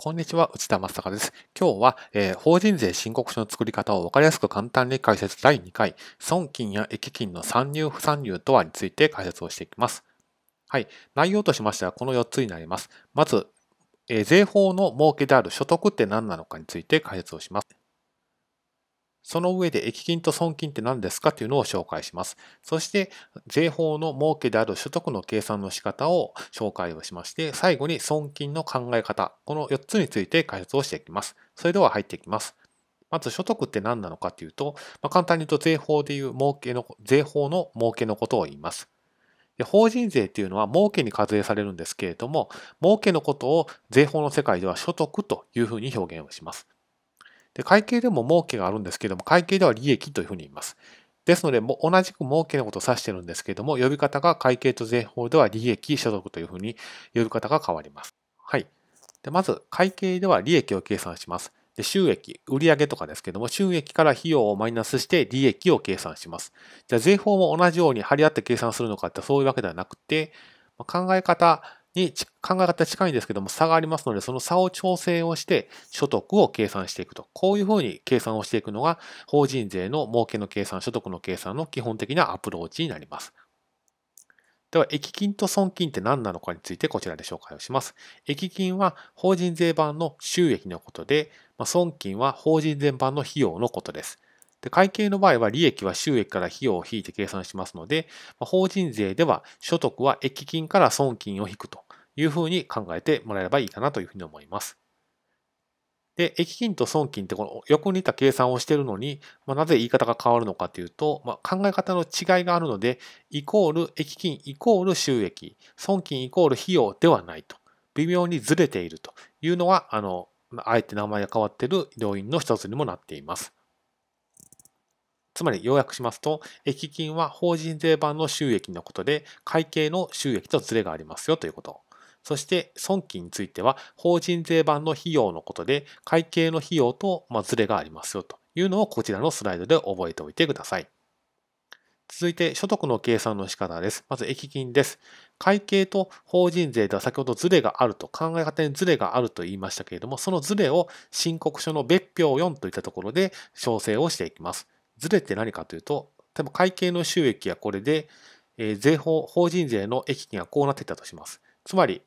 こんにちは、内田正孝です。今日は、えー、法人税申告書の作り方を分かりやすく簡単に解説第2回、損金や益金の参入不参入とはについて解説をしていきます。はい。内容としましてはこの4つになります。まず、えー、税法の儲けである所得って何なのかについて解説をします。その上で益金と損金って何ですかというのを紹介します。そして、税法の儲けである所得の計算の仕方を紹介をしまして、最後に損金の考え方、この4つについて解説をしていきます。それでは入っていきます。まず所得って何なのかというと、まあ、簡単に言うと税法でいう儲けの、税法の儲けのことを言います。で法人税っていうのは儲けに課税されるんですけれども、儲けのことを税法の世界では所得というふうに表現をします。で会計でも儲けがあるんですけども、会計では利益というふうに言います。ですので、も同じく儲けのことを指してるんですけども、呼び方が会計と税法では利益、所得というふうに呼び方が変わります。はい。でまず、会計では利益を計算します。で収益、売上とかですけども、収益から費用をマイナスして利益を計算します。じゃあ、税法も同じように張り合って計算するのかってそういうわけではなくて、考え方に考え方近いんですけども差がありますので、その差を調整をして所得を計算していくと。こういうふうに計算をしていくのが法人税の儲けの計算、所得の計算の基本的なアプローチになります。では、益金と損金って何なのかについてこちらで紹介をします。益金は法人税版の収益のことで、損金は法人税版の費用のことです。で会計の場合は利益は収益から費用を引いて計算しますので、法人税では所得は益金から損金を引くというふうに考えてもらえればいいかなというふうに思います。で、益金と損金ってこの横にいた計算をしているのに、まあ、なぜ言い方が変わるのかというと、まあ、考え方の違いがあるので、イコール益金イコール収益、損金イコール費用ではないと。微妙にずれているというのは、あの、あえて名前が変わっている要因の一つにもなっています。つまり要約しますと、益金は法人税版の収益のことで、会計の収益とズレがありますよということ。そして損金については法人税版の費用のことで会計の費用とズレがありますよというのをこちらのスライドで覚えておいてください。続いて所得の計算の仕方です。まず益金です。会計と法人税では先ほどズレがあると考え方にズレがあると言いましたけれども、そのズレを申告書の別表4といったところで調整をしていきます。ズレって何かというと、例えば会計の収益はこれで、え税法、法人税の益金がこうなっていたとします。つまり、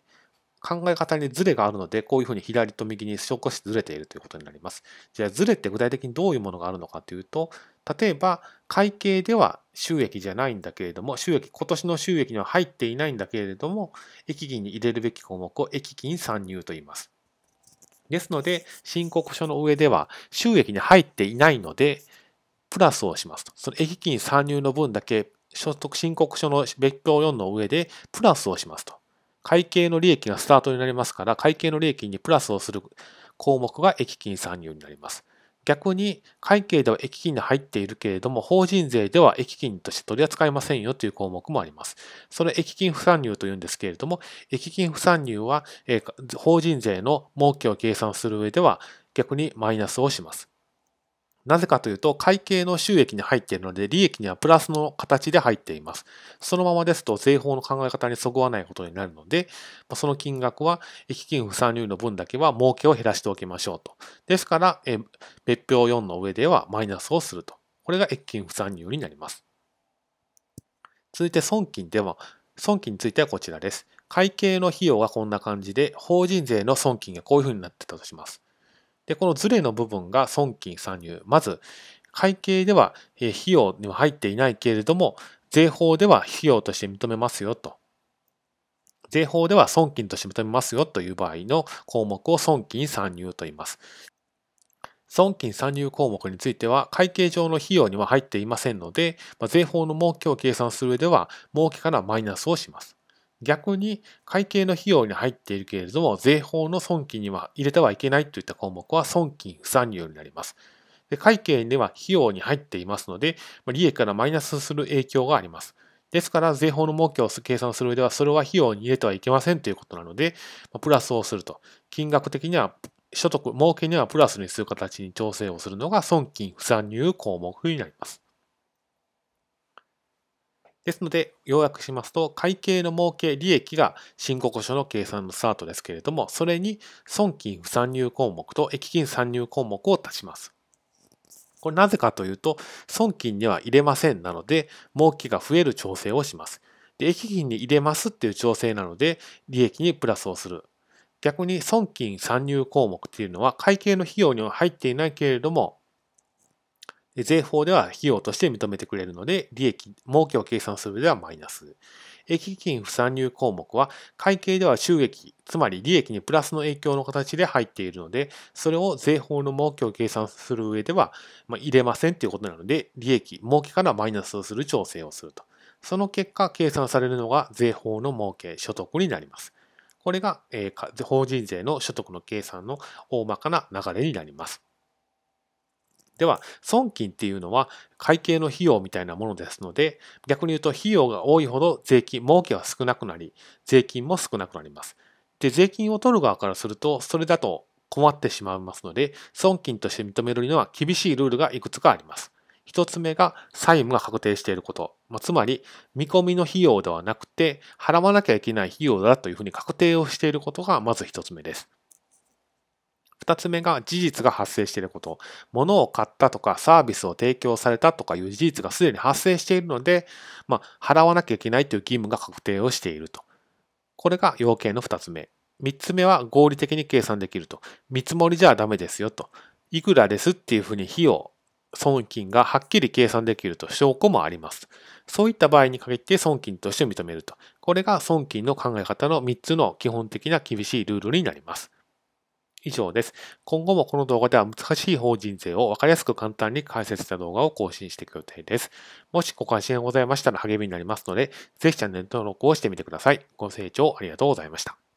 考え方にズレがあるので、こういうふうに左と右に少しずれているということになります。じゃあ、ズレって具体的にどういうものがあるのかというと、例えば、会計では収益じゃないんだけれども、収益、今年の収益には入っていないんだけれども、益金に入れるべき項目を益金参入と言います。ですので、申告書の上では収益に入っていないので、プラスをしますと。その益金参入の分だけ、所得申告書の別表4の上でプラスをしますと。会計の利益がスタートになりますから、会計の利益にプラスをする項目が益金参入になります。逆に会計では益金に入っているけれども、法人税では益金として取り扱いませんよという項目もあります。それ益金不参入というんですけれども、益金不参入は、え法人税の儲けを計算する上では逆にマイナスをします。なぜかというと、会計の収益に入っているので、利益にはプラスの形で入っています。そのままですと、税法の考え方にそぐわないことになるので、その金額は、益金不参入の分だけは儲けを減らしておきましょうと。ですから、別表4の上ではマイナスをすると。これが益金不参入になります。続いて、損金では、損金についてはこちらです。会計の費用がこんな感じで、法人税の損金がこういうふうになってたとします。で、このズレの部分が損金参入。まず、会計では費用には入っていないけれども、税法では費用として認めますよと。税法では損金として認めますよという場合の項目を損金参入と言います。損金参入項目については会計上の費用には入っていませんので、税法の儲けを計算する上では儲けからマイナスをします。逆に会計の費用に入っているけれども、税法の損金には入れてはいけないといった項目は損金不参入になります。で会計では費用に入っていますので、利益からマイナスする影響があります。ですから、税法の儲けを計算する上では、それは費用に入れてはいけませんということなので、プラスをすると。金額的には、所得、儲けにはプラスにする形に調整をするのが損金不参入項目になります。ですので、要約しますと、会計の儲け利益が申告書の計算のスタートですけれども、それに損金不参入項目と益金参入項目を足します。これなぜかというと、損金には入れませんなので、儲けが増える調整をします。で、益金に入れますっていう調整なので、利益にプラスをする。逆に損金参入項目っていうのは会計の費用には入っていないけれども、税法では費用として認めてくれるので、利益、儲けを計算する上ではマイナス。益金不参入項目は会計では収益、つまり利益にプラスの影響の形で入っているので、それを税法の儲けを計算する上では、ま入れませんということなので、利益、儲けからマイナスをする調整をすると。その結果、計算されるのが税法の儲け、所得になります。これが、えー、法人税の所得の計算の大まかな流れになります。では、損金っていうのは会計の費用みたいなものですので、逆に言うと費用が多いほど税金、儲けは少なくなり、税金も少なくなります。で、税金を取る側からすると、それだと困ってしまいますので、損金として認めるには厳しいルールがいくつかあります。一つ目が債務が確定していること。まあ、つまり、見込みの費用ではなくて、払わなきゃいけない費用だというふうに確定をしていることがまず一つ目です。二つ目が事実が発生していること。物を買ったとかサービスを提供されたとかいう事実がすでに発生しているので、まあ、払わなきゃいけないという義務が確定をしていると。これが要件の二つ目。三つ目は合理的に計算できると。見積もりじゃダメですよと。いくらですっていうふうに費用、損金がはっきり計算できると証拠もあります。そういった場合に限って損金として認めると。これが損金の考え方の3つの基本的な厳しいルールになります。以上です。今後もこの動画では難しい法人税を分かりやすく簡単に解説した動画を更新していく予定です。もしご関心がございましたら励みになりますので、ぜひチャンネル登録をしてみてください。ご清聴ありがとうございました。